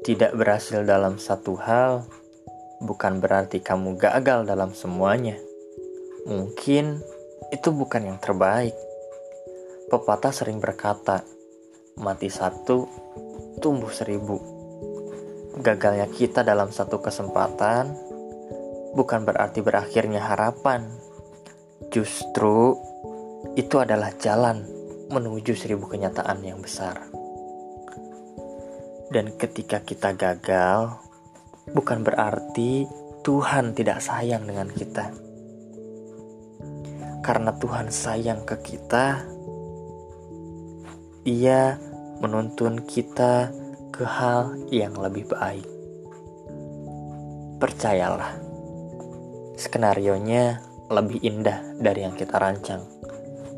Tidak berhasil dalam satu hal bukan berarti kamu gagal dalam semuanya. Mungkin itu bukan yang terbaik. Pepatah sering berkata, mati satu, tumbuh seribu. Gagalnya kita dalam satu kesempatan bukan berarti berakhirnya harapan. Justru itu adalah jalan menuju seribu kenyataan yang besar. Dan ketika kita gagal, bukan berarti Tuhan tidak sayang dengan kita. Karena Tuhan sayang ke kita, Ia menuntun kita ke hal yang lebih baik. Percayalah, skenario-nya lebih indah dari yang kita rancang,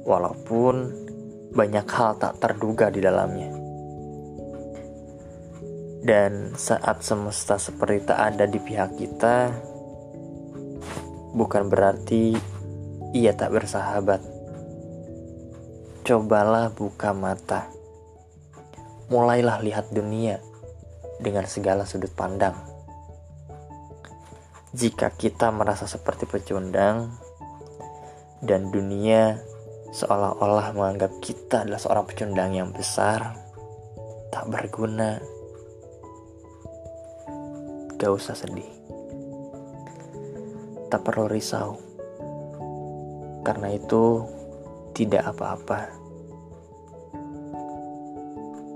walaupun banyak hal tak terduga di dalamnya. Dan saat semesta seperti tak ada di pihak kita, bukan berarti ia tak bersahabat. Cobalah buka mata. Mulailah lihat dunia dengan segala sudut pandang. Jika kita merasa seperti pecundang dan dunia seolah-olah menganggap kita adalah seorang pecundang yang besar, tak berguna, Gak usah sedih. Tak perlu risau. Karena itu tidak apa-apa.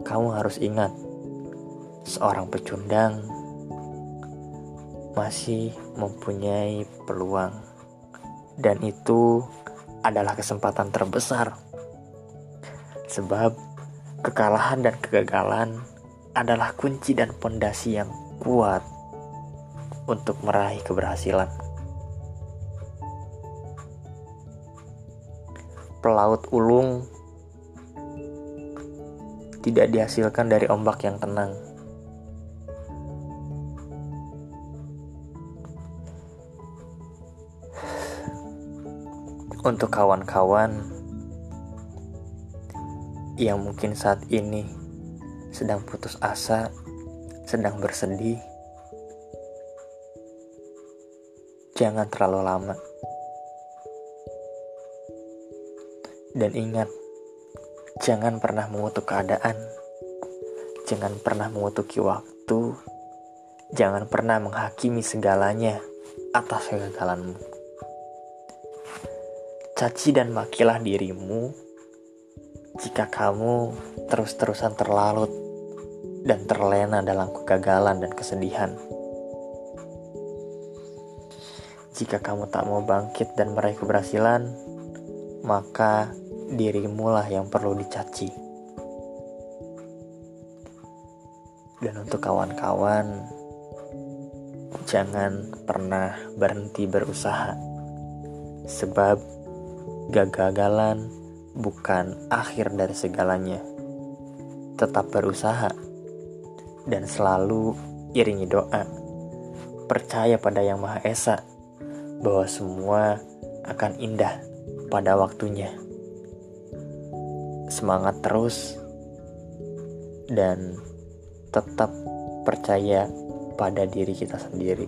Kamu harus ingat, seorang pecundang masih mempunyai peluang, dan itu adalah kesempatan terbesar, sebab kekalahan dan kegagalan adalah kunci dan pondasi yang kuat untuk meraih keberhasilan. Pelaut ulung tidak dihasilkan dari ombak yang tenang. Untuk kawan-kawan yang mungkin saat ini sedang putus asa, sedang bersedih, Jangan terlalu lama. Dan ingat, jangan pernah mengutuk keadaan. Jangan pernah mengutuki waktu. Jangan pernah menghakimi segalanya atas kegagalanmu. Caci dan makilah dirimu jika kamu terus-terusan terlalut dan terlena dalam kegagalan dan kesedihan. Jika kamu tak mau bangkit dan meraih keberhasilan, maka dirimu lah yang perlu dicaci. Dan untuk kawan-kawan, jangan pernah berhenti berusaha, sebab gagalan bukan akhir dari segalanya. Tetap berusaha dan selalu iringi doa. Percaya pada Yang Maha Esa bahwa semua akan indah pada waktunya. Semangat terus dan tetap percaya pada diri kita sendiri.